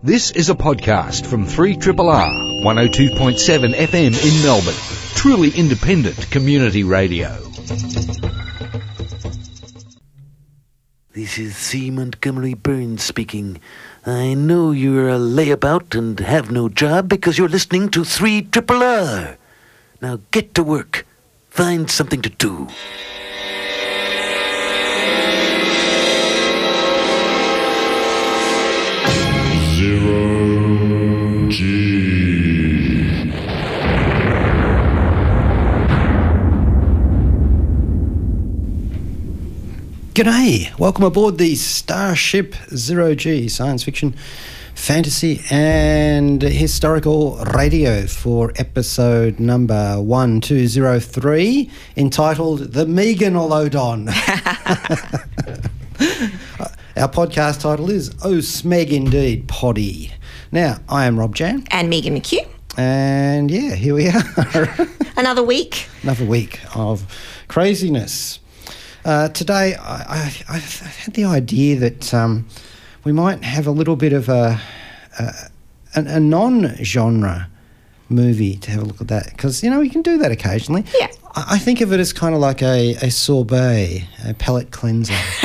This is a podcast from 3RRR 102.7 FM in Melbourne. Truly independent community radio. This is C. Montgomery Burns speaking. I know you're a layabout and have no job because you're listening to 3 Triple R. Now get to work. Find something to do. G'day, welcome aboard the Starship Zero G science fiction, fantasy, and historical radio for episode number 1203 entitled The Megalodon. Our podcast title is Oh Smeg Indeed Poddy. Now, I am Rob Jan, and Megan McKeough. and yeah, here we are. Another week. Another week of craziness. Uh, today, I, I, I had the idea that um, we might have a little bit of a, a, a, non genre movie to have a look at that because, you know, we can do that occasionally. Yeah. I, I think of it as kind of like a, a sorbet, a palate cleanser.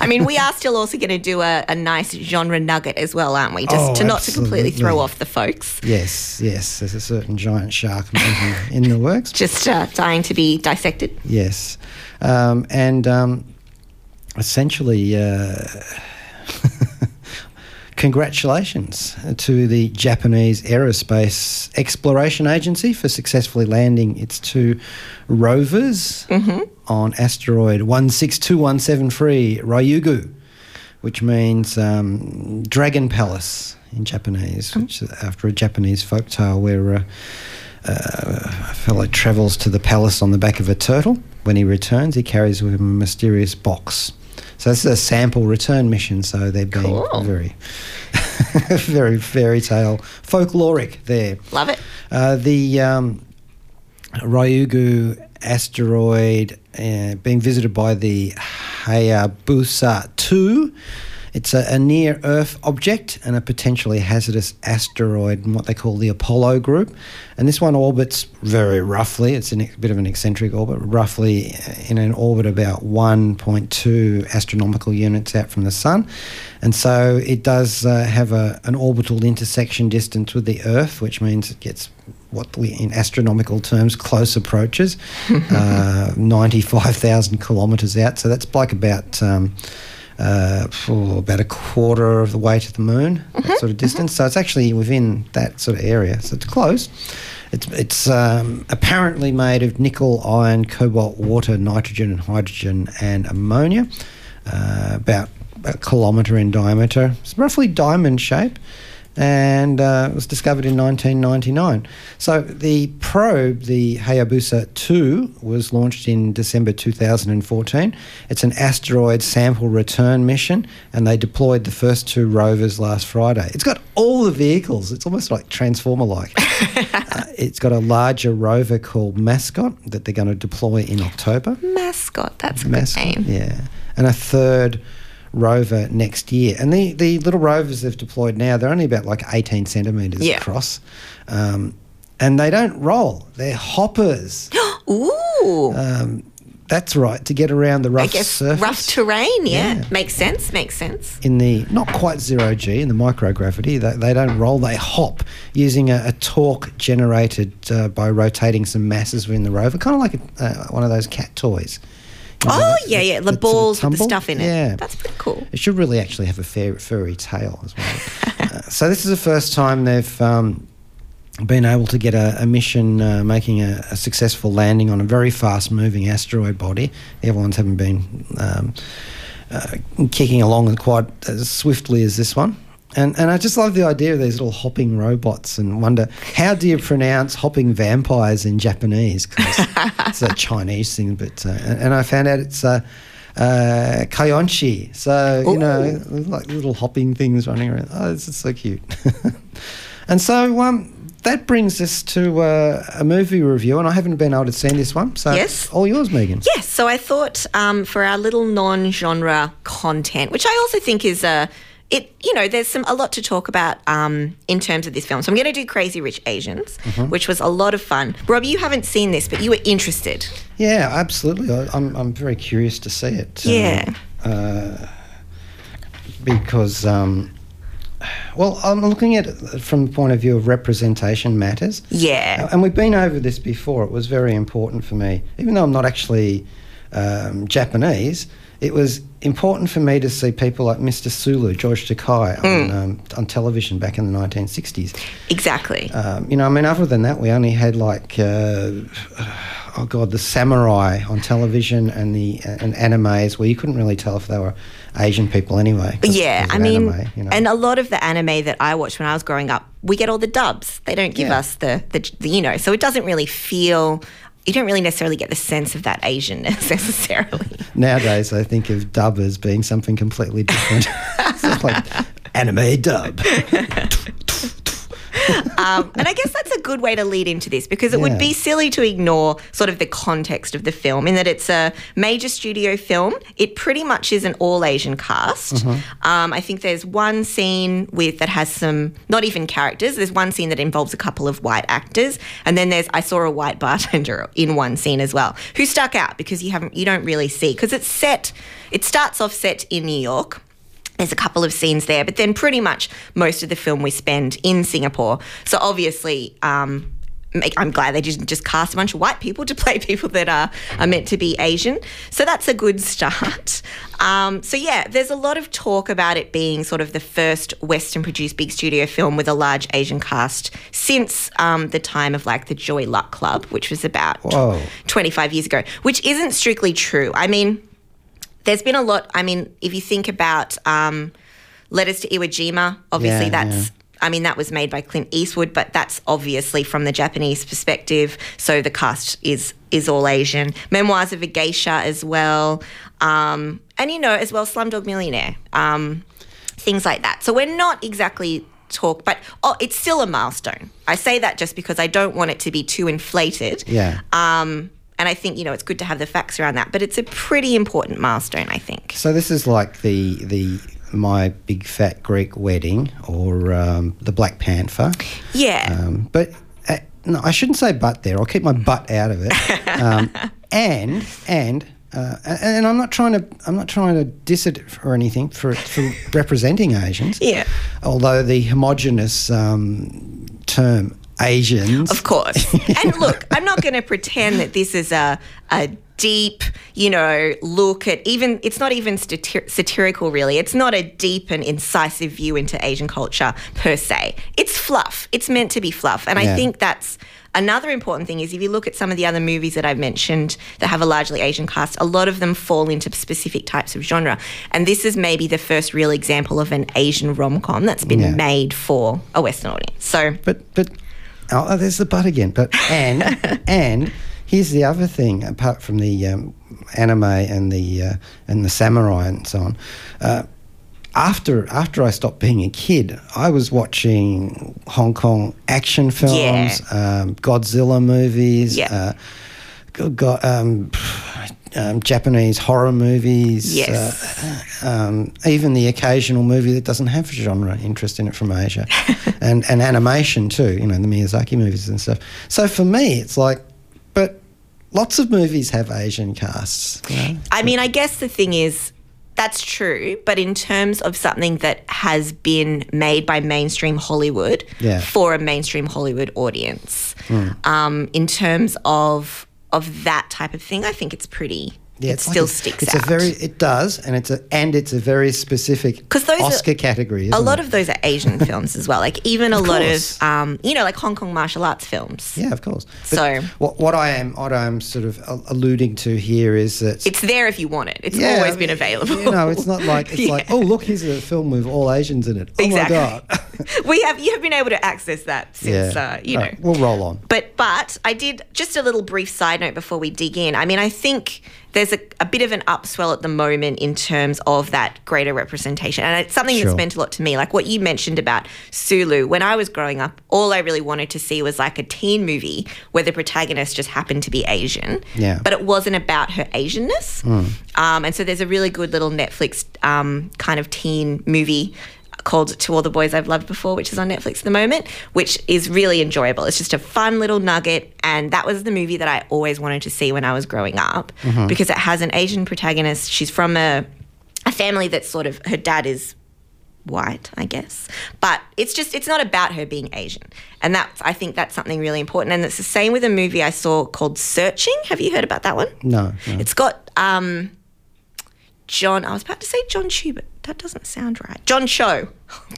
I mean, we are still also going to do a, a nice genre nugget as well, aren't we? Just Oh, to not to completely throw off the folks. yes, yes, there's a certain giant shark movie in the works. Just uh, dying to be dissected. Yes, um, and um, essentially, uh, congratulations to the Japanese Aerospace Exploration Agency for successfully landing its two rovers on asteroid one six two one seven three Ryugu, which means um, Dragon Palace in Japanese, which is after a Japanese folktale where. Uh, a fellow travels to the palace on the back of a turtle. When he returns, he carries with him a mysterious box. So this is a sample return mission. So they're being Cool. very, very fairy tale folkloric there. Love it. Uh, the um, Ryugu asteroid uh, being visited by the Hayabusa 2. It's a, a near Earth object and a potentially hazardous asteroid in what they call the Apollo group. And this one orbits very roughly, it's in a bit of an eccentric orbit, roughly uh, in an orbit about 1.2 astronomical units out from the Sun. And so it does uh, have a, an orbital intersection distance with the Earth, which means it gets what we, in astronomical terms, close approaches, uh, 95,000 kilometres out. So that's like about. Um, uh, for about a quarter of the way to the moon, that sort of distance. So it's actually within that sort of area. So it's close. It's it's um, apparently made of nickel, iron, cobalt, water, nitrogen, and hydrogen, and ammonia. Uh, about a kilometre in diameter. It's roughly diamond shape and uh, it was discovered in 1999. So the probe, the Hayabusa 2, was launched in December 2014. It's an asteroid sample return mission, and they deployed the first two rovers last Friday. It's got all the vehicles. It's almost like Transformer-like. uh, it's got a larger rover called Mascot that they're going to deploy in October. Mascot. That's a Mascot, good name. yeah, and a third rover next year. And the, the little rovers they've deployed now, they're only about like 18 centimetres Yeah. across. Um, and they don't roll, they're hoppers. Ooh. um, that's right, to get around the I rough guess surface. rough terrain. Yeah. Yeah. Makes sense. Makes sense. in the not quite zero G in the microgravity, they, they don't roll, they hop using a, a torque generated uh, by rotating some masses within the rover, kind of like a, uh, one of those cat toys. Oh, yeah, yeah. The that sort of balls with the stuff in it. Yeah. That's pretty cool. It should really actually have a fair, furry tail as well. uh, so this is the first time they've um, been able to get a, a mission uh, making a, a successful landing on a very fast-moving asteroid body. The other ones haven't been um, uh, kicking along quite as swiftly as this one. And, and I just love the idea of these little hopping robots and wonder how do you pronounce hopping vampires in Japanese? 'Cause it's a Chinese thing, but uh, and, I found out it's uh, uh, Kayonshi. So you know, like little hopping things running around. Oh, this is so cute. and so um, that brings us to uh, a movie review, and I haven't been able to see this one. So Yes. all yours, Megan. Yes, so I thought um, for our little non-genre content, which I also think is a it you know there's some a lot to talk about um, in terms of this film. So I'm going to do Crazy Rich Asians, Mm-hmm. which was a lot of fun. Rob, you haven't seen this, but you were interested. Yeah, absolutely. I, I'm, I'm very curious to see it. um, Yeah. uh, because, um, well, I'm looking at it from the point of view of representation matters. Yeah. And we've been over this before. It was very important for me, even though I'm not actually um, Japanese. It was important for me to see people like Mr. Sulu, George Takei, on, um, on television back in the 1960s. Exactly. Um, you know, I mean, other than that, we only had like, uh, oh god, the samurai on television and the and animes where you couldn't really tell if they were Asian people anyway. Yeah, I mean, anime, you know. and a lot of the anime that I watched when I was growing up, we get all the dubs. They don't give Yeah. us the, the, the, you know, so it doesn't really feel. You don't really necessarily get the sense of that Asianness necessarily. Nowadays, I think of dub as being something completely different. it's like anime dub. Um, and I guess that's a good way to lead into this because it Yeah. would be silly to ignore sort of the context of the film in that it's a major studio film. It pretty much is an all Asian cast. Mm-hmm. Um, I think there's one scene with that has some not even characters. There's one scene that involves a couple of white actors, and then there's I saw a white bartender in one scene as well who stuck out because you haven't you don't really see because it's set. It starts off set in New York. There's a couple of scenes there, but then pretty much most of the film we spend in Singapore. So obviously, um, make, I'm glad they didn't just cast a bunch of white people to play people that are, are meant to be Asian. So that's a good start. Um, so yeah, there's a lot of talk about it being sort of the first Western produced big studio film with a large Asian cast since um, the time of like the Joy Luck Club, which was about Whoa. 25 years ago, which isn't strictly true. I mean, there's been a lot. I mean, if you think about um, Letters to Iwo Jima, obviously Yeah, that's. yeah. I mean, that was made by Clint Eastwood, but that's obviously from the Japanese perspective. So the cast is is all Asian. Memoirs of a Geisha as well, um, and you know as well Slumdog Millionaire, um, things like that. So we're not exactly talk, but oh, it's still a milestone. I say that just because I don't want it to be too inflated. Yeah. Um, and I think you know it's good to have the facts around that, but it's a pretty important milestone. I think. So this is like the the my big fat Greek wedding or um, the Black Panther. Yeah. Um, but uh, no, I shouldn't say butt there. I'll keep my butt out of it. Um, and and. Uh, and and I'm not trying to. I'm not trying to diss it or anything for for representing Asians. Yeah. Although the homogenous um, term Asians. Of course. and look, I'm not going to pretend that this is a a deep, you know, look at even it's not even satir- satirical really. It's not a deep and incisive view into Asian culture per se. It's fluff. It's meant to be fluff. And I think that's Another important thing is if you look at some of the other movies that I've mentioned that have a largely Asian cast, a lot of them fall into specific types of genre. And this is maybe the first real example of an Asian rom com that's been Yeah. made for a Western audience. So, But but oh, there's the butt again. But and and here's the other thing. Apart from the um, anime and the uh, and the samurai and so on, uh, after after I stopped being a kid, I was watching Hong Kong action films, Yeah. um, Godzilla movies. Yeah. Uh, go- go- um, um, Japanese horror movies, Yes. uh, um, even the occasional movie that doesn't have genre interest in it from Asia, and and animation too. You know the Miyazaki movies and stuff. So for me, it's like, but lots of movies have Asian casts. You know? I mean, I guess the thing is, that's true, but in terms of something that has been made by mainstream Hollywood Yeah. for a mainstream Hollywood audience, um, in terms of of that type of thing, I think it's pretty. It it's like still a- sticks It's out. a very it does, and it's a and it's a very specific 'Cause those are- Oscar category. a lot it? of those are Asian films as well. Like even a Of lot of, um, you know, like Hong Kong martial arts films. yeah, of course. So- what what I am what I'm sort of alluding to here is that It's there if you want it. It's Yeah, always been available. You know, it's not like it's like oh look, here's a film with all Asians in it. Oh exactly. my god. we have you have been able to access that since uh, you know. We'll roll on. But but I did just a little brief side note before we dig in. I mean, I think there's a, a bit of an upswell at the moment in terms of that greater representation, and it's something Sure. that's meant a lot to me. Like what you mentioned about Sulu. When I was growing up, all I really wanted to see was like a teen movie where the protagonist just happened to be Asian. Yeah. But it wasn't about her Asianness. Um, and so there's a really good little Netflix um, kind of teen movie called To All the Boys I've Loved Before, which is on Netflix at the moment, which is really enjoyable. It's just a fun little nugget. And that was the movie that I always wanted to see when I was growing up because it has an Asian protagonist. She's from a, a family that's sort of, her dad is white, I guess. But it's just it's not about her being Asian. And that's I think that's something really important. And it's the same with a movie I saw called Searching. Have you heard about that one? No. no. It's got um John I was about to say Jon Chu, but that doesn't sound right. John Cho.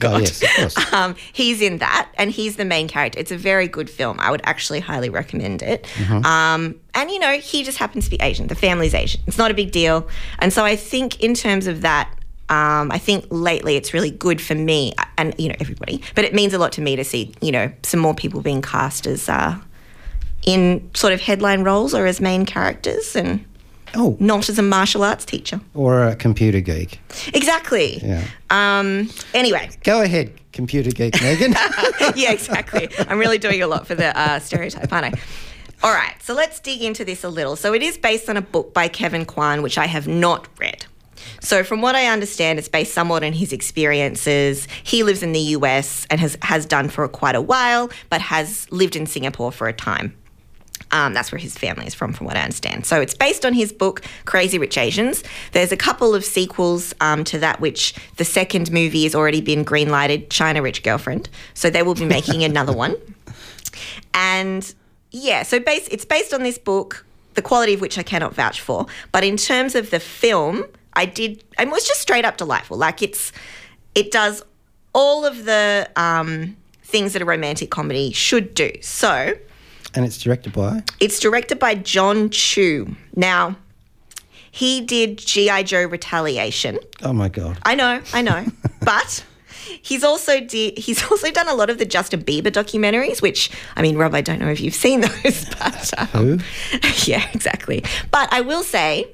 Oh, yes, of course. Um, he's in that, and he's the main character. It's a very good film. I would actually highly recommend it. Mm-hmm. Um, and you know, he just happens to be Asian. The family's Asian. It's not a big deal. And so I think, in terms of that, um, I think lately it's really good for me and you know everybody, but it means a lot to me to see you know some more people being cast as uh, in sort of headline roles or as main characters and Oh, not as a martial arts teacher. or a computer geek. Exactly. Yeah. Um, anyway, Go ahead, computer geek, Megan. yeah, exactly. I'm really doing a lot for the uh, stereotype, aren't I? All right, so let's dig into this a little. So it is based on a book by Kevin Kwan, which I have not read. So from what I understand, it's based somewhat on his experiences. He lives in the US and has has done for quite a while, but has lived in Singapore for a time. Um, that's where his family is from, from what I understand. So it's based on his book, Crazy Rich Asians. There's a couple of sequels um, to that, which the second movie has already been greenlighted, China Rich Girlfriend. So they will be making another one. And yeah, so base, it's based on this book, the quality of which I cannot vouch for. But in terms of the film, I did, it was just straight up delightful. Like it's, it does all of the um, things that a romantic comedy should do. So, and it's directed by. it's directed by Jon Chu. Now, he did G.I. Joe Retaliation. Oh my god. I know, I know. but he's also did he's also done a lot of the Justin Bieber documentaries, which I mean, Rob, I don't know if you've seen those, but um, Who? yeah, exactly. But I will say,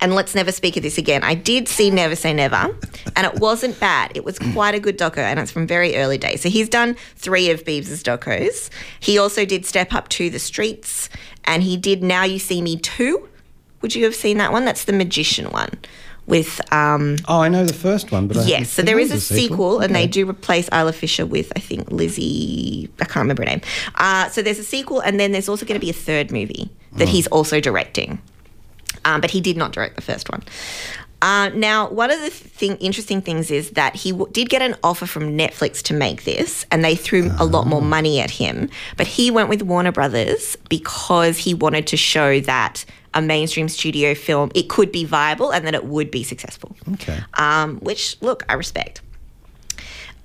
and let's never speak of this again. I did see Never Say Never, and it wasn't bad. It was quite a good doco, and it's from very early days. So he's done three of Beebs' docos. He also did Step Up to the Streets, and he did Now You See Me Too. Would you have seen that one? That's the magician one with um, Oh, I know the first one, but I Yes, so there is a the sequel, and they do replace Isla Fisher with, I think, Lizzie. I can't remember her name. Uh, so there's a sequel, and then there's also going to be a third movie that Oh. he's also directing. Um, but he did not direct the first one. Uh, now, one of the thing, interesting things is that he w- did get an offer from Netflix to make this, and they threw a lot Ah. more money at him. But he went with Warner Brothers because he wanted to show that a mainstream studio film it could be viable and that it would be successful Okay. um, which look I respect.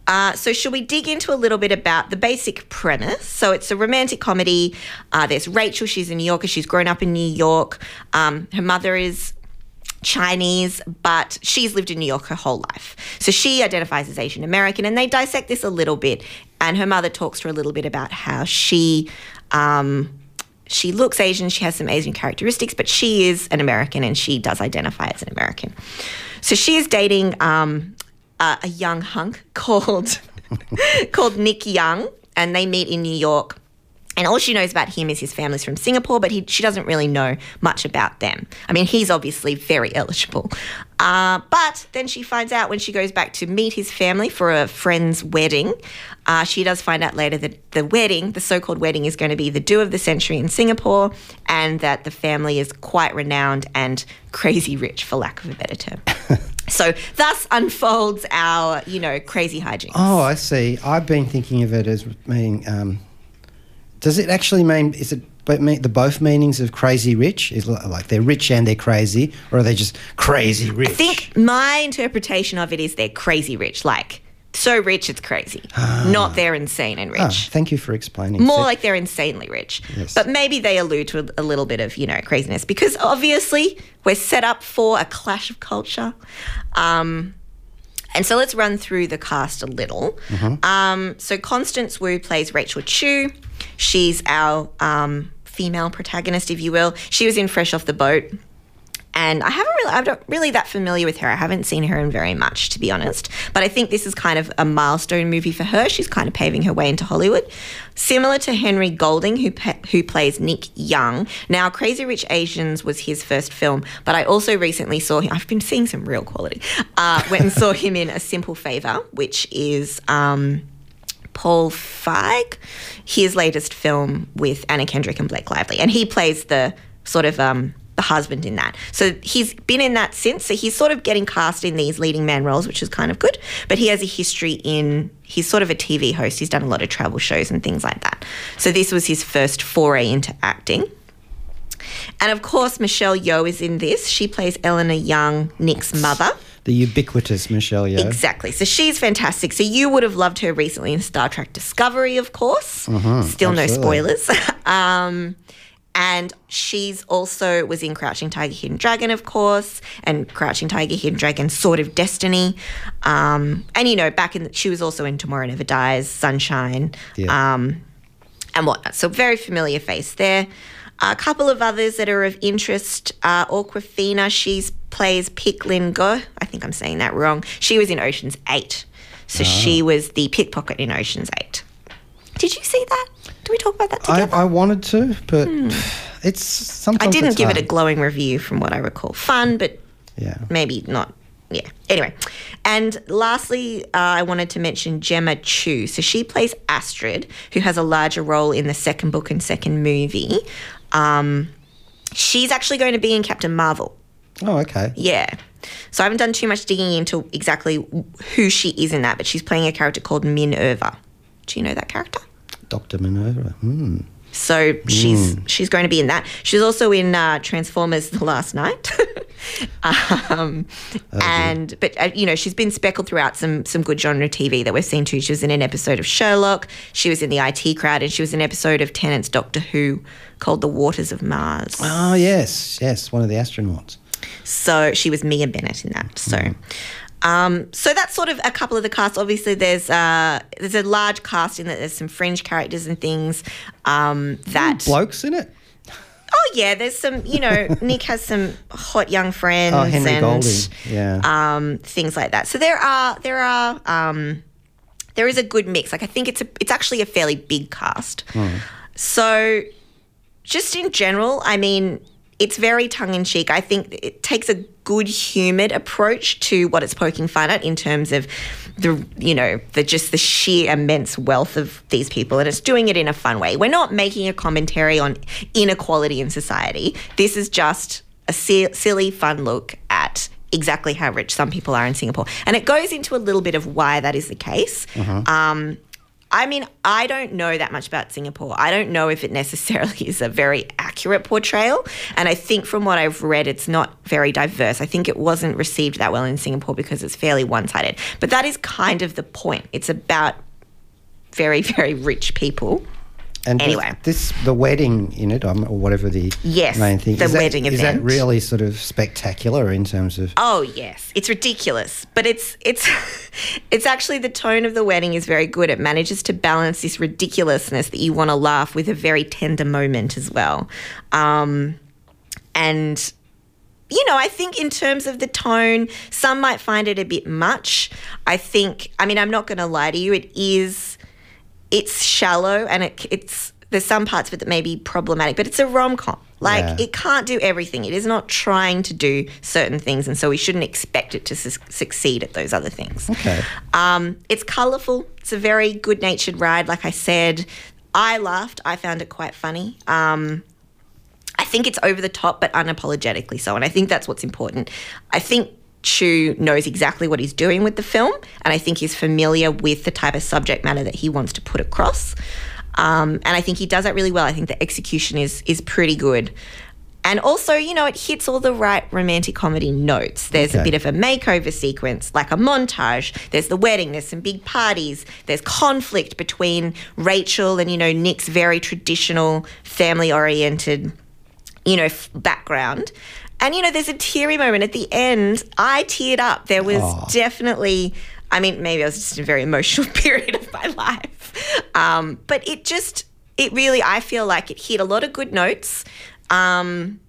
Uh, so, should we dig into a little bit about the basic premise? So, it's a romantic comedy. Uh, there's Rachel. She's a New Yorker. She's grown up in New York. Um, her mother is Chinese, but she's lived in New York her whole life. So she identifies as Asian American, and they dissect this a little bit. And her mother talks to her a little bit about how she. Um, she looks Asian, she has some Asian characteristics, but she is an American and she does identify as an American. So she is dating um, a, a young hunk called called Nick Young, and they meet in New York. And all she knows about him is his family's from Singapore, but he, she doesn't really know much about them. I mean, he's obviously very eligible. Uh, but then she finds out when she goes back to meet his family for a friend's wedding, uh, she does find out later that the wedding, the so called wedding, is going to be the do of the century in Singapore, and that the family is quite renowned and crazy rich, for lack of a better term. so thus unfolds our, you know, crazy hijinks. Oh, I see. I've been thinking of it as being. Um, does it actually mean? Is it the both meanings of crazy rich? Is like they're rich and they're crazy, or are they just crazy rich? I think my interpretation of it is they're crazy rich, like so rich it's crazy, not they're insane and Ah, rich. thank you for explaining. More So- like they're insanely rich. Yes. But maybe they allude to a, a little bit of, you know, craziness because obviously we're set up for a clash of culture. Um, and so let's run through the cast a little. Um, so Constance Wu plays Rachel Chu. She's our um, female protagonist, if you will. She was in Fresh Off the Boat. and I haven't really, I'm not really that familiar with her. I haven't seen her in very much, to be honest. But I think this is kind of a milestone movie for her. She's kind of paving her way into Hollywood, similar to Henry Golding, who pa- who plays Nick Young. Now, Crazy Rich Asians was his first film, but I also recently saw him. I've been seeing some real quality. Uh, went and saw him in A Simple Favor, which is. Um, Paul Feig, his latest film with Anna Kendrick and Blake Lively, and he plays the sort of um, the husband in that. So he's been in that since. So he's sort of getting cast in these leading man roles, which is kind of good. But he has a history in. He's sort of a TV host. He's done a lot of travel shows and things like that. So this was his first foray into acting. And of course, Michelle Yeoh is in this. She plays Eleanor Young, Nick's mother. The ubiquitous Michelle Yeoh. Exactly. So she's fantastic. So you would have loved her recently in Star Trek Discovery, of course. Still no spoilers. um, and she's also was in Crouching Tiger, Hidden Dragon, of course, and Crouching Tiger, Hidden Dragon, Sword of Destiny. Um, and you know, back in the, she was also in Tomorrow Never Dies, Sunshine. Yeah. Um, and whatnot. So very familiar face there. A couple of others that are of interest. Uh, Awkwafina, she plays Peik Lin Goh. I think I'm saying that wrong. She was in Ocean's Eight. So she was the pickpocket in Ocean's Eight. Did you see that? Do we talk about that I, together? I wanted to, but it's something. I didn't give it a glowing review from what I recall. Fun, but Yeah. maybe not. Yeah. Anyway, and lastly, uh, I wanted to mention Gemma Chan. So she plays Astrid, who has a larger role in the second book and second movie. Um, she's actually going to be in Captain Marvel. Oh, okay. Yeah. So I haven't done too much digging into exactly who she is in that, but she's playing a character called Minerva. Do you know that character? Dr. Minerva. Hmm. So she's she's going to be in that. She's also in uh, Transformers: The Last Knight, um, and but uh, you know she's been speckled throughout some some good genre TV that we've seen too. She was in an episode of Sherlock. She was in the IT Crowd, and she was in an episode of Tennant's Doctor Who called The Waters of Mars. Oh, yes. Yes, one of the astronauts. So she was Mia Bennett in that. So. Um, so that's sort of a couple of the casts. Obviously, there's uh, there's a large cast in that. There's some fringe characters and things um, that Blokes in it? Oh yeah, there's some. You know, Nick has some hot young friends Oh, Henry and Golding. Yeah. um, things like that. So there are there are um, there is a good mix. Like I think it's a it's actually a fairly big cast. So just in general, I mean, it's very tongue in cheek. I think it takes a good humoured approach to what it's poking fun at in terms of the you know the just the sheer immense wealth of these people, and it's doing it in a fun way. We're not making a commentary on inequality in society. This is just a si- silly, fun look at exactly how rich some people are in Singapore, and it goes into a little bit of why that is the case. Um, I mean, I don't know that much about Singapore. I don't know if it necessarily is a very accurate portrayal. And I think from what I've read, it's not very diverse. I think it wasn't received that well in Singapore because it's fairly one sided. But that is kind of the point. It's about very, very rich people. And Anyway. this the wedding in it, um, or whatever the Yes, main thing. the is that- wedding Is that really sort of spectacular in terms of? Oh yes, it's ridiculous, but it's it's it's actually the tone of the wedding is very good. It manages to balance this ridiculousness that you want to laugh with a very tender moment as well, um, and you know, I think in terms of the tone, some might find it a bit much. I think, I mean, I'm not going to lie to you, it is, it's shallow and it, it's, there's some parts of it that may be problematic, but it's a rom com. Like, Yeah. it can't do everything. It is not trying to do certain things, and so we shouldn't expect it to su- succeed at those other things. Okay. Um, it's colourful. It's a very good natured ride, like I said. I laughed. I found it quite funny. Um, I think it's over the top, but unapologetically so. And I think that's what's important. I think Chu knows exactly what he's doing with the film, and I think he's familiar with the type of subject matter that he wants to put across. Um, and I think he does that really well. I think the execution is is pretty good. And also, you know, it hits all the right romantic comedy notes. There's a bit of a makeover sequence, like a montage. There's the wedding, there's some big parties, there's conflict between Rachel and, you know, Nick's very traditional, family oriented you know, f- background. And, you know, there's a teary moment at the end. I teared up. There was Aw. definitely, I mean, maybe I was just in a very emotional period of my life. Um, but it just, it really, I feel like it hit a lot of good notes. Um,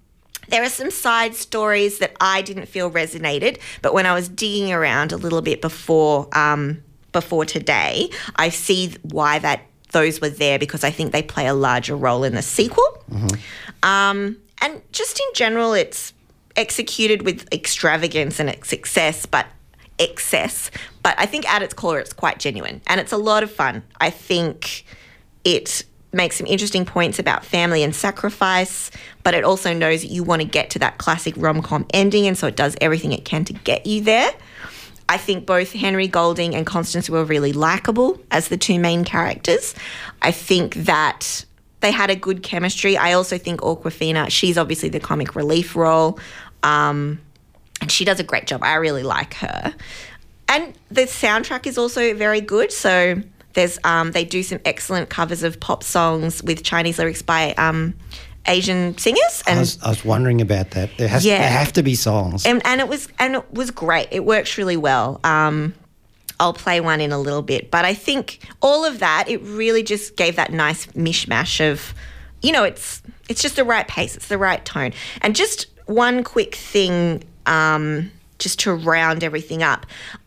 There are some side stories that I didn't feel resonated, but when I was digging around a little bit before um, before today, I see why that those were there because I think they play a larger role in the sequel. Um, and just in general, it's executed with extravagance and success, but excess. But I think at its core, it's quite genuine and it's a lot of fun. I think it makes some interesting points about family and sacrifice, but it also knows that you want to get to that classic rom com ending, and so it does everything it can to get you there. I think both Henry Golding and Constance were really likable as the two main characters. I think that they had a good chemistry. I also think Awkwafina, she's obviously the comic relief role, um, and she does a great job. I really like her. And the soundtrack is also very good. So there's um, they do some excellent covers of pop songs with Chinese lyrics by um, Asian singers, I and was, I was wondering about that. There has Yeah. there have to be songs. and, and it was and it was great. It works really well. Um, I'll play one in a little bit, but I think all of that it really just gave that nice mishmash of, you know, it's it's just the right pace, it's the right tone, and just one quick thing, um, just to round everything up.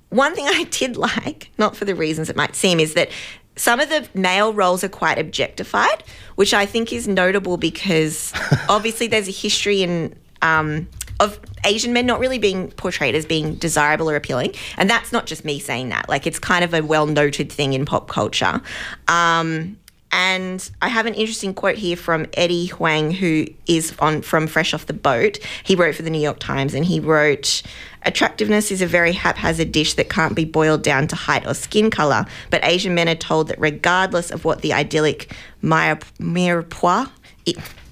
One thing I did like, not for the reasons it might seem, is that some of the male roles are quite objectified, which I think is notable because obviously there's a history in um, of Asian men not really being portrayed as being desirable or appealing, and that's not just me saying that. Like it's kind of a well noted thing in pop culture. Um, and I have an interesting quote here from Eddie Huang, who is on from Fresh Off the Boat. He wrote for the New York Times, and he wrote, "Attractiveness is a very haphazard dish that can't be boiled down to height or skin color. But Asian men are told that regardless of what the idyllic mirepoix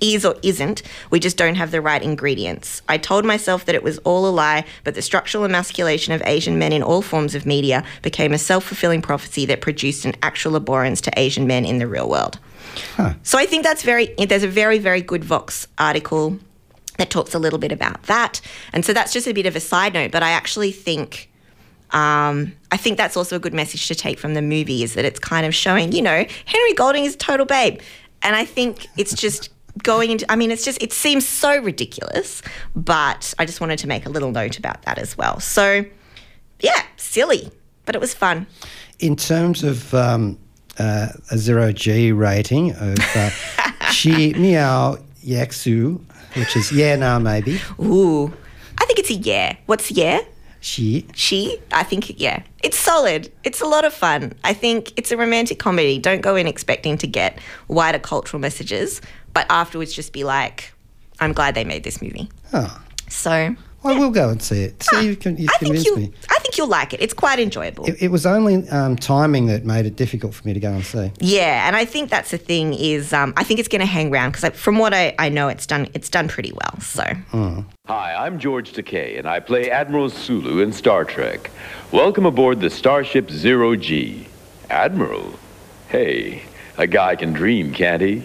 is or isn't, we just don't have the right ingredients. I told myself that it was all a lie, but the structural emasculation of Asian men in all forms of media became a self fulfilling prophecy that produced an actual abhorrence to Asian men in the real world. So I think that's very, there's a very, very good Vox article that talks a little bit about that. And so that's just a bit of a side note, but I actually think. Um, I think that's also a good message to take from the movie is that it's kind of showing, you know, Henry Golding is a total babe. And I think it's just going into, I mean, it's just, it seems so ridiculous, but I just wanted to make a little note about that as well. So, yeah, silly, but it was fun. In terms of um, uh, a zero G rating of uh, Shi Miao Yaksu, which is yeah, no, maybe. Ooh, I think it's a yeah. What's yeah? She. She, I think, yeah, it's solid. It's a lot of fun. I think it's a romantic comedy. Don't go in expecting to get wider cultural messages, but afterwards just be like, I'm glad they made this movie. Oh, So I will go and see it. See, you can you I think convinced me. I think you'll like it. It's quite enjoyable. It, it was only um, timing that made it difficult for me to go and see. yeah, and I think that's the thing is, um, I think it's going to hang around because from what I, I know, it's done it's done pretty well. So Hi, I'm George Takei, and I play Admiral Sulu in Star Trek. Welcome aboard the Starship Zero G. Admiral? Hey, a guy can dream, can't he?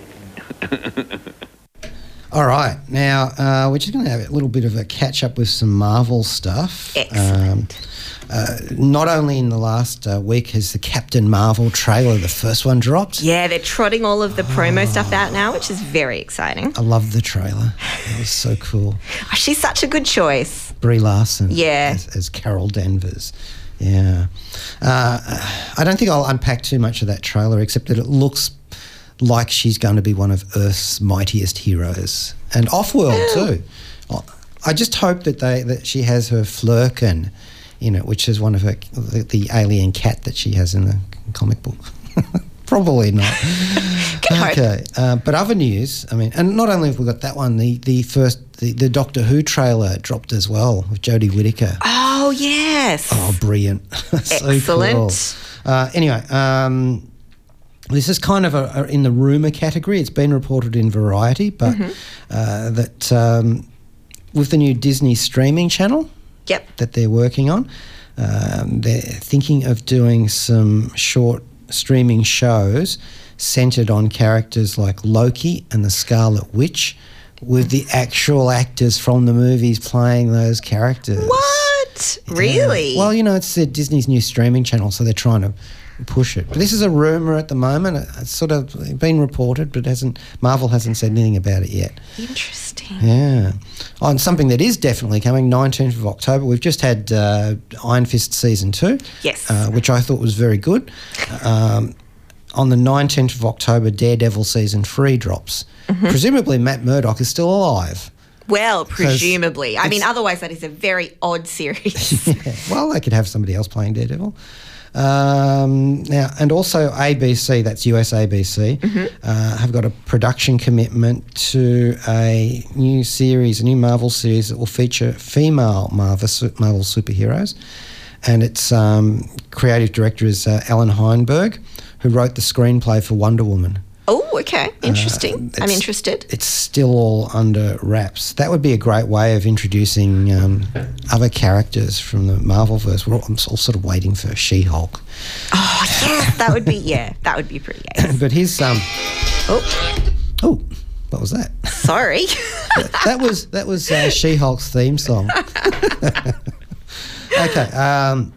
All right, now uh, we're just going to have a little bit of a catch up with some Marvel stuff. Excellent. Uh, not only in the last uh, week has the Captain Marvel trailer, the first one dropped. yeah, they're trotting all of the promo stuff out now, which is very exciting. I love the trailer. It was so cool. Oh, she's such a good choice. Brie Larson Yeah. as, as Carol Danvers. Yeah. Uh, I don't think I'll unpack too much of that trailer, except that it looks like she's going to be one of Earth's mightiest heroes. And off world, too. I just hope that they that she has her Flerken in it, which is one of her the, the alien cat that she has in the comic book. Probably not. Okay, uh, but other news. I mean, and not only have we got that one, the the first the, the Doctor Who trailer dropped as well with Jodie Whittaker. Oh yes. Oh, brilliant! so Excellent. Cool. Uh, anyway, um, this is kind of a, a, in the rumor category. It's been reported in Variety, but Mm-hmm. uh, that um, with the new Disney streaming channel Yep. that they're working on, um, they're thinking of doing some short streaming shows centered on characters like Loki and the Scarlet Witch. With the actual actors from the movies playing those characters. What? Really? Well, you know, it's uh, Disney's new streaming channel, so they're trying to push it. But this is a rumor at the moment. It's sort of been reported, but hasn't Marvel hasn't said anything about it yet. Interesting. Yeah. On something that is definitely coming, 19th of October. We've just had uh, Iron Fist season two. Yes. Uh, which I thought was very good. Um, on the 19th of October, Daredevil season three drops. Mm-hmm. Presumably, Matt Murdock is still alive. Well, presumably. I mean, otherwise, that is a very odd series. Yeah, well, they could have somebody else playing Daredevil. Um, now, and also ABC, that's US ABC, uh, have got a production commitment to a new series, a new Marvel series that will feature female Marvel, Marvel superheroes. And its um, creative director is uh, Allan Heinberg, who wrote the screenplay for Wonder Woman. Oh, okay. Interesting. I'm Uh, interested. It's still all under wraps. That would be a great way of introducing um, other characters from the Marvelverse. We're all, I'm all sort of waiting for She-Hulk, Oh, yeah. That would be, yeah, that would be pretty ace. but his um Oh, oh, what was that? sorry. that was that was uh, She-Hulk's theme song. okay. Um,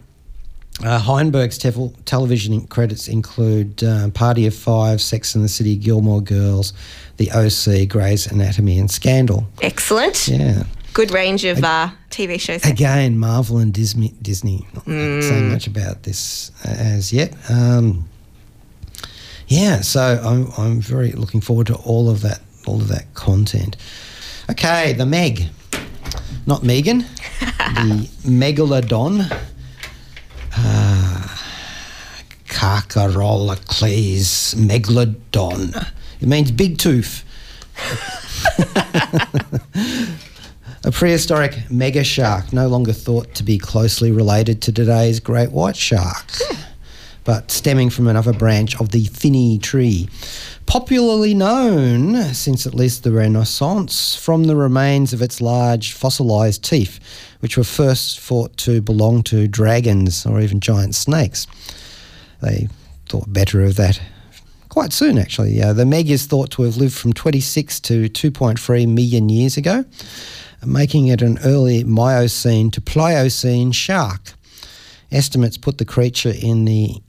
uh, Heinberg's tevel- television credits include uh, Party of Five, Sex and the City, Gilmore Girls, The OC, Grey's Anatomy, and Scandal. Excellent. Yeah. Good range of uh, TV shows. Again, Marvel and Disney. Disney not saying much about this uh, as yet. Um, yeah, so I'm I'm very looking forward to all of that all of that content. Okay, the Meg, not Megan, the Megalodon. Uh, Carcharocles megalodon. It means big tooth. A prehistoric mega shark, no longer thought to be closely related to today's great white shark, but stemming from another branch of the Finny tree. Popularly known, since at least the Renaissance, from the remains of its large fossilized teeth, which were first thought to belong to dragons or even giant snakes. They thought better of that quite soon, actually. Uh, the Meg is thought to have lived from 26 to 2.3 million years ago, making it an early Miocene to Pliocene shark. Estimates put the creature in the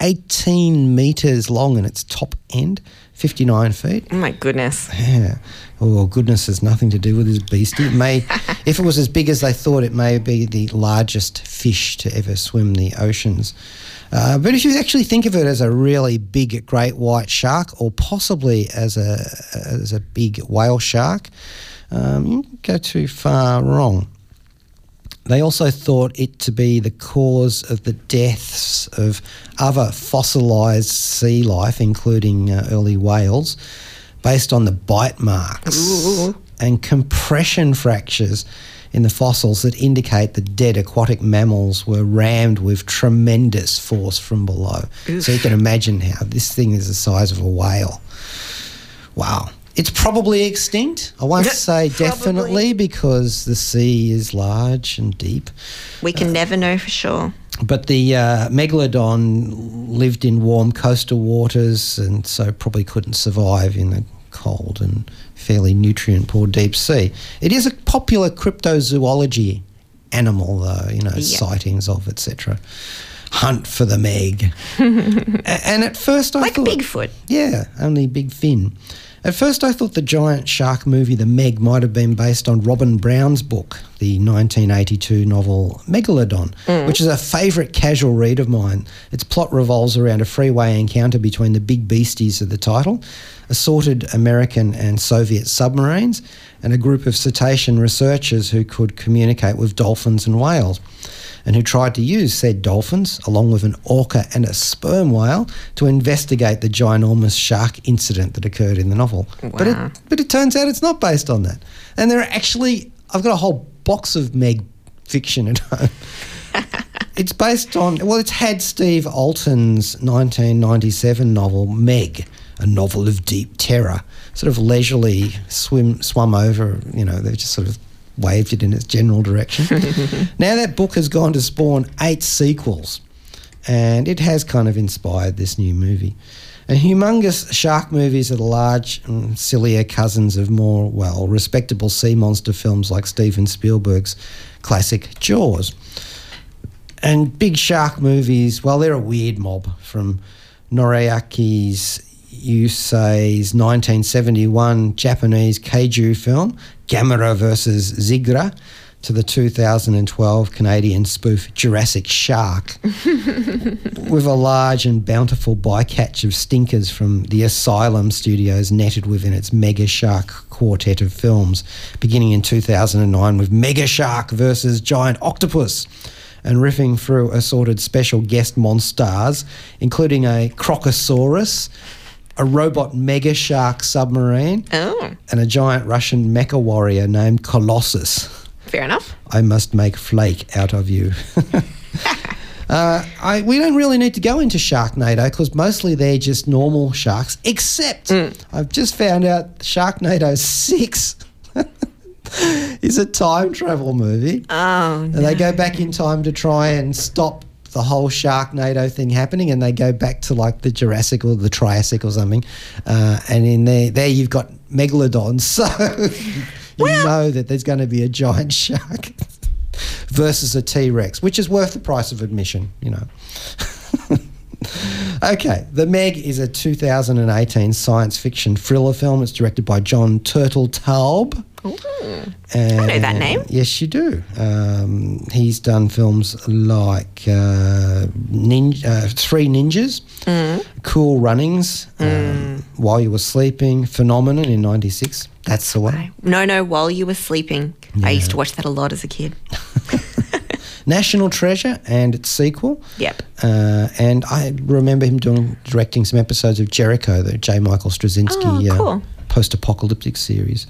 18 metres long in its top end, 59 feet. Oh my goodness. Yeah. Oh, goodness has nothing to do with this beastie. It may, if it was as big as they thought, it may be the largest fish to ever swim the oceans. Uh, but if you actually think of it as a really big great white shark, or possibly as a as a big whale shark, um, you go too far wrong. They also thought it to be the cause of the deaths of other fossilized sea life, including uh, early whales, based on the bite marks and compression fractures in the fossils that indicate the dead aquatic mammals were rammed with tremendous force from below. So you can imagine how this thing is the size of a whale. Wow. It's probably extinct. I won't say Probably. definitely because the sea is large and deep. We can never know for sure. But the uh, megalodon lived in warm coastal waters and so probably couldn't survive in the cold and fairly nutrient poor deep sea. It is a popular cryptozoology animal, though, you know, Yeah. sightings of, etc. Hunt for the Meg. A- and at first I Like thought. Bigfoot. Yeah, only Big Fin. At first, I thought the giant shark movie The Meg might have been based on Robin Brown's book, the 1982 novel Megalodon, mm. which is a favourite casual read of mine. Its plot revolves around a freeway encounter between the big beasties of the title, assorted American and Soviet submarines, and a group of cetacean researchers who could communicate with dolphins and whales and who tried to use said dolphins, along with an orca and a sperm whale, to investigate the ginormous shark incident that occurred in the novel. But, it, but it turns out it's not based on that. And there are actually, I've got a whole box of Meg fiction at home. it's based on, well, it's had Steve Alten's 1997 novel Meg, a novel of deep terror, sort of leisurely swim swum over, you know, they've just sort of waved it in its general direction. now that book has gone to spawn eight sequels, and it has kind of inspired this new movie. And humongous shark movies are the large and sillier cousins of more, well, respectable sea monster films like Steven Spielberg's classic Jaws. and big shark movies, well, they're a weird mob from Noriaki's Yuasa's 1971 Japanese kaiju film, Gamera versus Zigra, to the 2012 Canadian spoof Jurassic Shark, with a large and bountiful bycatch of stinkers from the Asylum Studios netted within its Mega Shark quartet of films, beginning in 2009 with Mega Shark versus Giant Octopus and riffing through assorted special guest monsters, including a Crocosaurus, a robot mega shark submarine, Oh, and a giant Russian mecha warrior named Colossus. fair enough. I must make flake out of you. uh, I, we don't really need to go into Sharknado because mostly they're just normal sharks, except I've just found out Sharknado 6 is a time travel movie. Oh, And they go back in time to try and stop the whole Sharknado thing happening, and they go back to like the Jurassic or the Triassic or something. Uh, and in there, there you've got megalodons, so you know that there's going to be a giant shark versus a T Rex, which is worth the price of admission, you know. Okay, The Meg is a 2018 science fiction thriller film. It's directed by Jon Turteltaub. And, know that name. Yes, you do. Um, he's done films like uh, Ninja, uh, Three Ninjas, Mm. Cool Runnings, um, While You Were Sleeping, Phenomenon in '96. That's the one. no, no. While you were sleeping, I used to watch that a lot as a kid. National Treasure and its sequel. Yep. Uh, and I remember him doing directing some episodes of Jericho, the J. Michael Straczynski Oh, uh, post-apocalyptic series.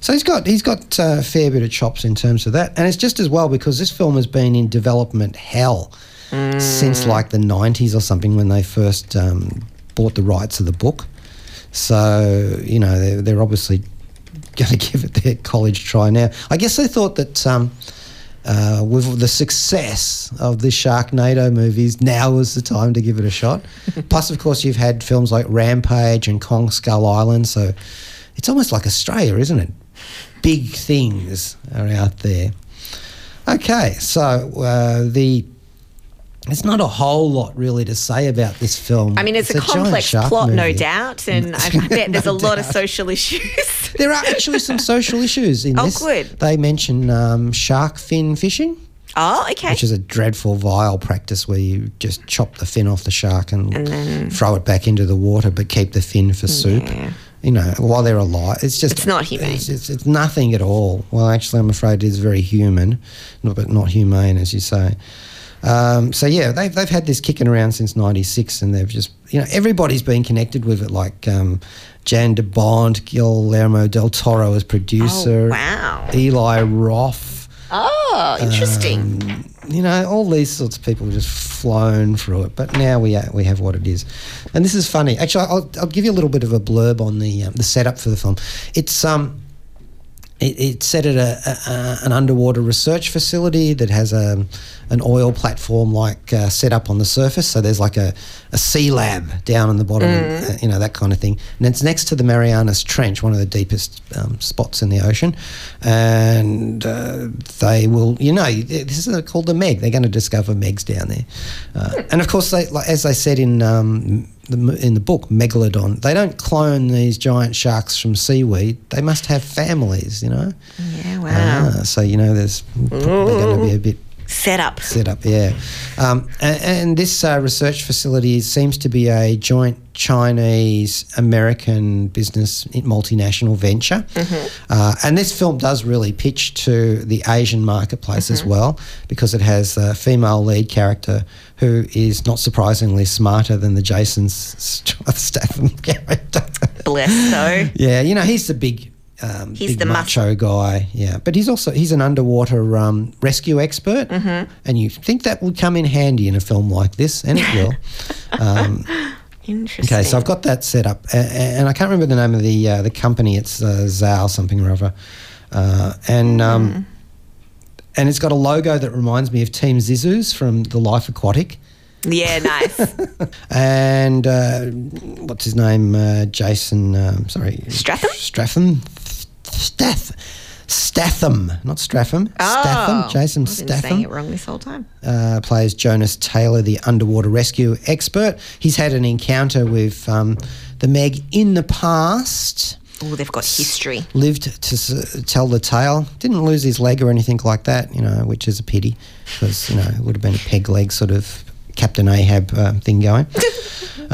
So he's got he's got uh, a fair bit of chops in terms of that, and it's just as well because this film has been in development hell Mm. since like the '90s or something when they first um, bought the rights of the book. So you know they're, they're obviously going to give it their college try now. I guess they thought that. Um, uh, with the success of the Sharknado movies, now was the time to give it a shot. Plus, of course, you've had films like Rampage and Kong Skull Island, so it's almost like Australia, isn't it? Big things are out there. Okay, so uh, the there's not a whole lot really to say about this film. I mean, it's, a, giant complex plot, no doubt, and I bet there's No a lot of social issues. There are actually some social issues in Oh, this. good. They mention um, shark fin fishing. oh, okay. which is a dreadful, vile practice where you just chop the fin off the shark and, And then- throw it back into the water, but keep the fin for soup. Yeah. You know, while they're alive, it's just It's not humane. It's, it's, it's nothing at all. Well, actually, I'm afraid it is very human, but not humane, as you say. Um, so yeah, they've they've had this kicking around since '96, and they've just you know everybody's been connected with it, like um, Jan de Bont, Guillermo del Toro as producer, Oh, wow. Eli Roth Oh, interesting. um, you know, all these sorts of people have just flown through it. But now we we have what it is, and this is funny. Actually, I'll, I'll give you a little bit of a blurb on the um, the setup for the film. It's um. It, it's set at a, a, a, an underwater research facility that has a, an oil platform like uh, set up on the surface. So there's like a, a sea lab down in the bottom, and, uh, you know, that kind of thing. And it's next to the Marianas Trench, one of the deepest um, spots in the ocean. And uh, they will, you know, this is called the Meg. They're going to discover Megs down there. Uh, and of course, they, like, as they said in um, the, in the book Megalodon, they don't clone these giant sharks from seaweed. They must have families, you know. yeah, wow. Ah, so you know, there's probably going to be a bit Set up. set up, yeah. Um, and, and this uh, research facility seems to be a joint Chinese American business multinational venture. Uh, and this film does really pitch to the Asian marketplace as well because it has a female lead character who is not surprisingly smarter than the Jason Statham character. Bless, though. Yeah, you know, he's the big, um, He's the macho guy. Yeah, but he's also he's an underwater um, rescue expert, mm-hmm. and you think that would come in handy in a film like this, and it will. um, Interesting. okay, so I've got that set up, a- a- and I can't remember the name of the uh, the company. It's uh, Zao something or other, uh, and. Um, and it's got a logo that reminds me of Team Zissou's from The Life Aquatic. Yeah, nice. and uh, what's his name? Uh, Jason. Um, sorry, Stratham? Stratham. Stath. Statham, not Stratham. Statham. Jason Oh, I've been saying Statham it wrong this whole time. uh, plays Jonas Taylor, the underwater rescue expert. He's had an encounter with um, the Meg in the past. Oh, they've got history. Lived to s- tell the tale. Didn't lose his leg or anything like that, you know, which is a pity because you know it would have been a peg leg sort of Captain Ahab uh, thing going.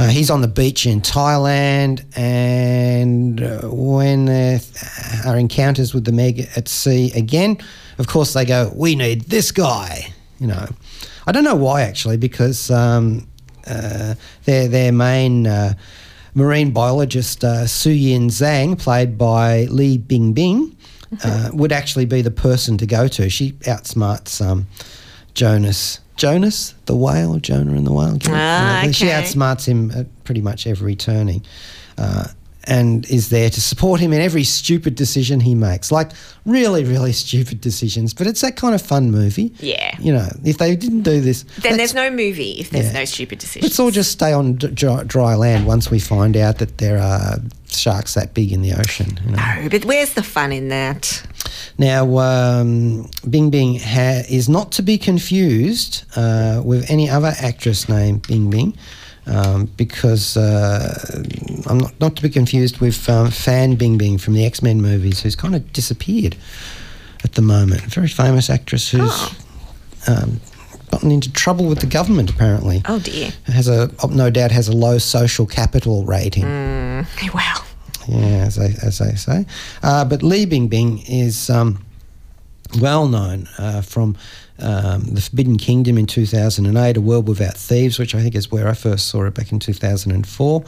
uh, he's on the beach in Thailand, and uh, when there are encounters with the Meg at sea again, of course they go, "We need this guy." You know, I don't know why actually, because um, uh, their their main. Uh, marine biologist uh, Su Yin Zhang, played by Li Bingbing, uh, would actually be the person to go to. She outsmarts um, Jonas. Jonas, the whale, Jonah and the whale. Ah, Uh, She outsmarts him at pretty much every turning. Uh, and is there to support him in every stupid decision he makes. Like, really, really stupid decisions. But it's that kind of fun movie. Yeah. You know, if they didn't do this. Then there's no movie if there's Yeah. no stupid decisions. Let's all just stay on dry, dry land once we find out that there are sharks that big in the ocean. You know? No, but where's the fun in that? Now, um, Bing Bing ha- is not to be confused uh, with any other actress named Bing Bing. Um, because uh, I'm not, not to be confused with um, Fan Bing Bing from the X Men movies, who's kind of disappeared at the moment. A very famous actress who's Oh. um, gotten into trouble with the government, apparently Oh dear. has a no doubt has a low social capital rating. Wow. Yeah, as they, as they say. Uh, but Li Bingbing is um, well known uh, from um, The Forbidden Kingdom in 2008, A World Without Thieves, which I think is where I first saw it back in 2004.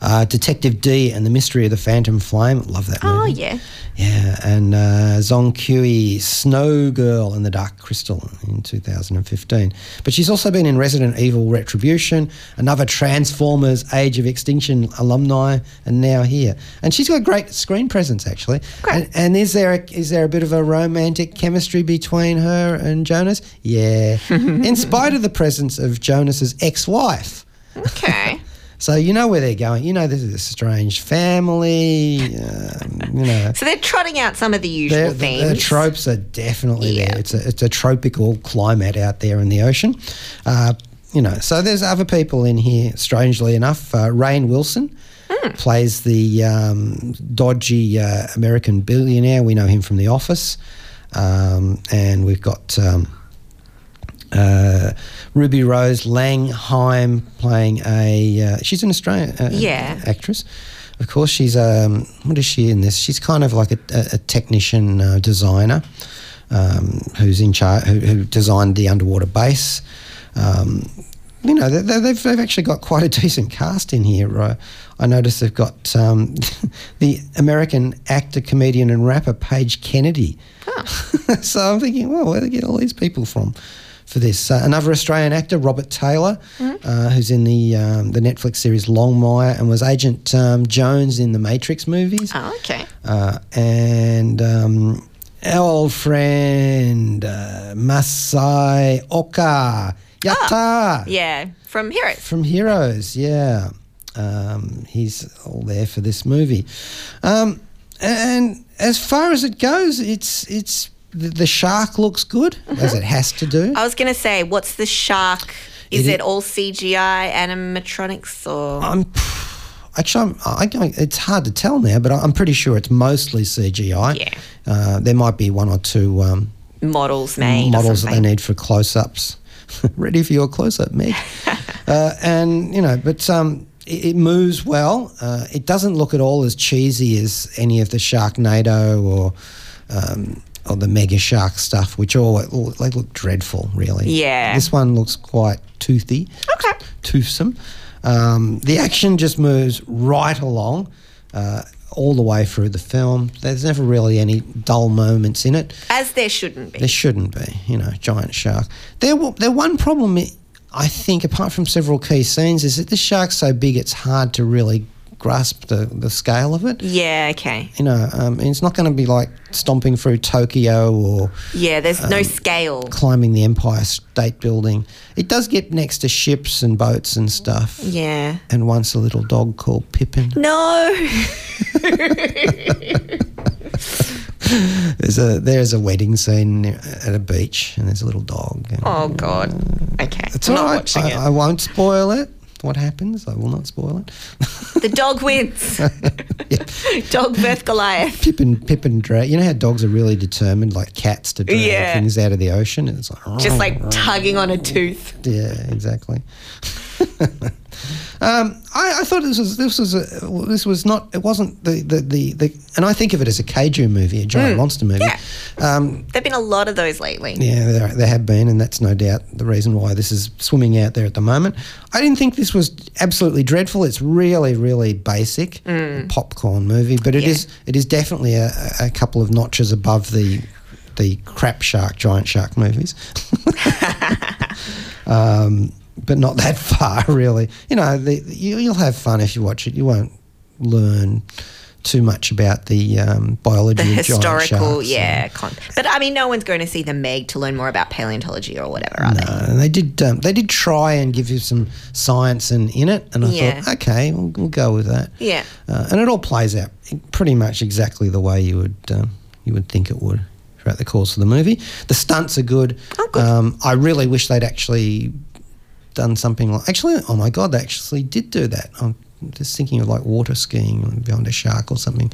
Uh, Detective Dee and the Mystery of the Phantom Flame. Love that movie. Oh yeah. Yeah, and uh, Zhong Kui, Snow Girl and the Dark Crystal in 2015. But she's also been in Resident Evil Retribution, another Transformers Age of Extinction alumni, and now here. And she's got great screen presence, actually. Great. And, and is there a, is there a bit of a romantic chemistry between her and Jonas? Yeah. in spite of the presence of Jonas's ex-wife. Okay. So you know where they're going. You know this is a strange family. Um, you know. so they're trotting out some of the usual The, the, themes. the tropes are definitely Yeah. there. It's a, it's a tropical climate out there in the ocean. Uh, you know, so there's other people in here, strangely enough. Uh, Rainn Wilson Hmm. plays the um, dodgy uh, American billionaire. We know him from The Office. Um, and we've got um, uh, Ruby Rose Langheim playing a. Uh, she's an Australian uh, Yeah. actress. Of course, she's um, what is she in this? She's kind of like a, a, technician uh, designer um, who's in charge, who, who designed the underwater base. Um, you know, they, they- they've, they've actually got quite a decent cast in here. Uh, I noticed they've got um, the American actor, comedian, and rapper Page Kennedy. so I'm thinking, well, where do they get all these people from for this? Uh, another Australian actor, Robert Taylor, uh, who's in the um, the Netflix series Longmire and was Agent um, Jones in the Matrix movies. Oh, okay. Uh, and um, our old friend uh, Masi Oka. Yatta! Yeah, from Heroes. From Heroes, yeah. Um, he's all there for this movie. Um, and as far as it goes, it's it's the, the shark looks good as it has to do. I was going to say, what's the shark? Is It it all CGI animatronics or? I'm actually I'm, I it's hard to tell now, but I'm pretty sure it's mostly CGI. Yeah. Uh, there might be one or two um, models made. models that they need for close-ups. Ready for your close-up, Meg. uh, and you know, but um, it, it moves well. Uh, it doesn't look at all as cheesy as any of the Sharknado or um, or the Mega Shark stuff, which all they look dreadful, really. Yeah. This one looks quite toothy, Okay. toothsome. Um, the action just moves right along. Uh, all the way through the film. There's never really any dull moments in it. As there shouldn't be. There shouldn't be, you know, giant shark. There, there one problem, i- I think, apart from several key scenes, is that the shark's so big it's hard to really grasp the, the scale of it. yeah, okay. You know, um, it's not going to be like stomping through Tokyo or Yeah, there's Um, no scale. climbing the Empire State Building. It does get next to ships and boats and stuff. Yeah. And once a little dog called Pippin. No. there's a there's a wedding scene at a beach, and there's a little dog. and- Oh God. Okay. It's I'm all not right. watching I. I won't spoil it. What happens? I will not spoil it. the dog wins. Dog versus Goliath. Pip and Pip and drag. You know how dogs are really determined, like cats, to drag Yeah. things out of the ocean. And it's like Just like tugging on a tooth. yeah, exactly. um, I, I thought this was this was a, this was not it wasn't the, the, the, the and I think of it as a kaiju movie, a giant monster movie. Yeah. Um, There've been a lot of those lately. yeah, there, there have been, and that's no doubt the reason why this is swimming out there at the moment. I didn't think this was absolutely dreadful. It's really, really basic popcorn movie, but it Yeah. is it is definitely a, a couple of notches above the the crap shark, giant shark movies. um, but not that far, really. You know, the, you, you'll have fun if you watch it. You won't learn too much about the um, biology The of historical, yeah. Con- but I mean, no one's going to see the Meg to learn more about paleontology or whatever, are they? No, and they did. Um, they did try and give you some science and in it, and I Yeah. thought, okay, we'll, we'll go with that. Yeah. Uh, and it all plays out pretty much exactly the way you would um, you would think it would throughout the course of the movie. The stunts are good. Oh, good. Um, I really wish they'd actually done something like. Actually, oh my god, they actually did do that. I'm just thinking of like water skiing behind a shark or something,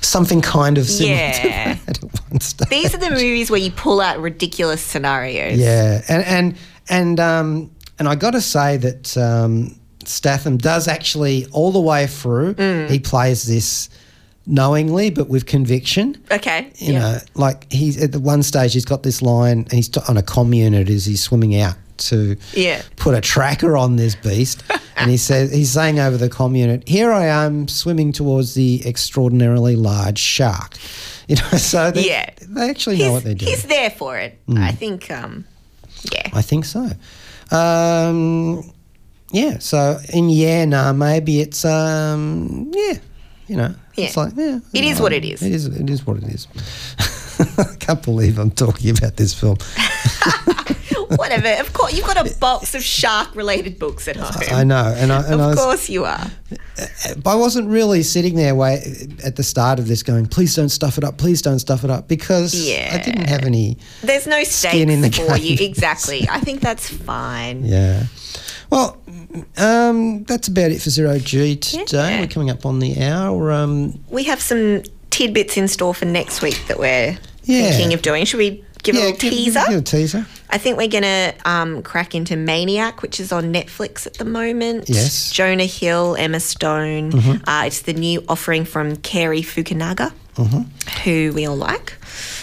something kind of similar Yeah. to that at one stage. These are the movies where you pull out ridiculous scenarios. Yeah, and and and um, and I got to say that um, Statham does actually all the way through. Mm. He plays this knowingly, but with conviction. Okay. You yeah. know, like he's at the one stage he's got this line. And he's t- on a commune. unit as he's swimming out to Yeah. put a tracker on this beast, and he says he's saying over the comm unit, "Here I am swimming towards the extraordinarily large shark." You know, so they, Yeah. they actually know what they're doing. he's there for it. Mm. I think, um, yeah. I think so. Um, yeah. So in yeah, nah, maybe it's um, yeah, you know, it's like yeah, It is no, what it is. It is. It is what it is. I can't believe I'm talking about this film. Whatever. Of course, you've got a box of shark-related books at home. I know, and I and I Of was, course you are. but I wasn't really sitting there way at the start of this going, please don't stuff it up, please don't stuff it up, because Yeah. I didn't have any. There's no Skin in the for game. you. Exactly. I think that's fine. Yeah. Well, um, that's about it for Zero G today. Yeah. We're coming up on the hour. Um, We have some tidbits in store for next week that we're Yeah. thinking of doing. Should we give a little give- teaser? Give a teaser. I think we're going to um, crack into Maniac, which is on Netflix at the moment. Yes. Jonah Hill, Emma Stone. Mm-hmm. Uh, it's the new offering from Cary Fukunaga, Mm-hmm. who we all like.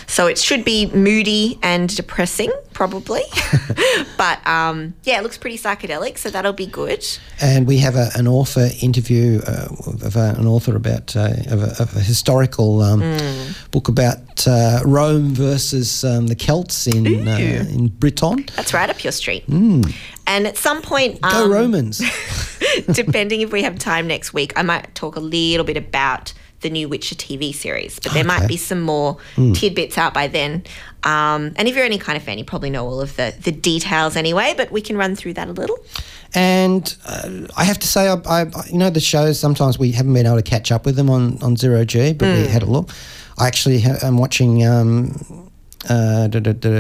So it should be moody and depressing, probably. but um, yeah, it looks pretty psychedelic, so that'll be good. And we have a, an author interview uh, of a, an author about uh, of, a, of a historical um, Mm. book about uh, Rome versus um, the Celts in uh, in Britain. That's right up your street. And at some point, Mm. Go um, Romans! depending if we have time next week, I might talk a little bit about the new Witcher TV series, but there might be some more tidbits out by then. Um, and if you're any kind of fan, you probably know all of the, the details anyway, but we can run through that a little. And uh, I have to say, I, I, you know, the shows sometimes we haven't been able to catch up with them on, on Zero G, but Mm. we had a look. I actually ha- am watching um, uh,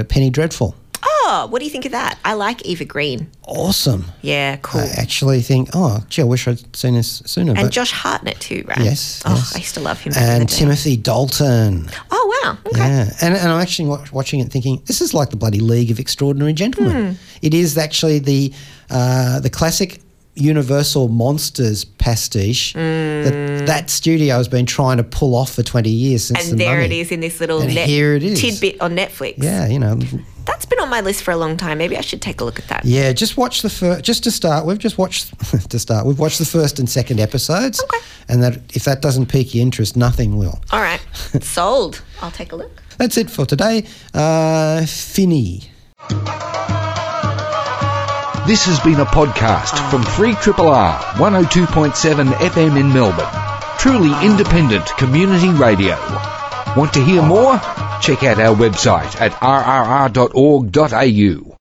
Penny Dreadful. Oh, what do you think of that? I like Eva Green. Awesome. Yeah, cool. I actually think, oh, gee, I wish I'd seen this sooner. and Josh Hartnett too, right? Yes, Oh, yes. I used to love him. and. Timothy Dalton. Oh wow. Okay. Yeah, and, and I'm actually wa- watching it thinking this is like the bloody League of Extraordinary Gentlemen. Hmm. It is actually the uh, the classic Universal Monsters pastiche that that studio has been trying to pull off for 20 years since. And the there Mummy. it is in this little net- here it is. tidbit on Netflix. Yeah, you know, That's been on my list for a long time. Maybe I should take a look at that. yeah. Just watch the first. Just to start, we've just watched to start. We've watched the first and second episodes. Okay. And that if that doesn't pique your interest, nothing will. All right. Sold. I'll take a look. That's it for today. Uh, Finny. This has been a podcast from 3RRR 102.7 FM in Melbourne. Truly independent community radio. Want to hear more? Check out our website at rrr.org.au.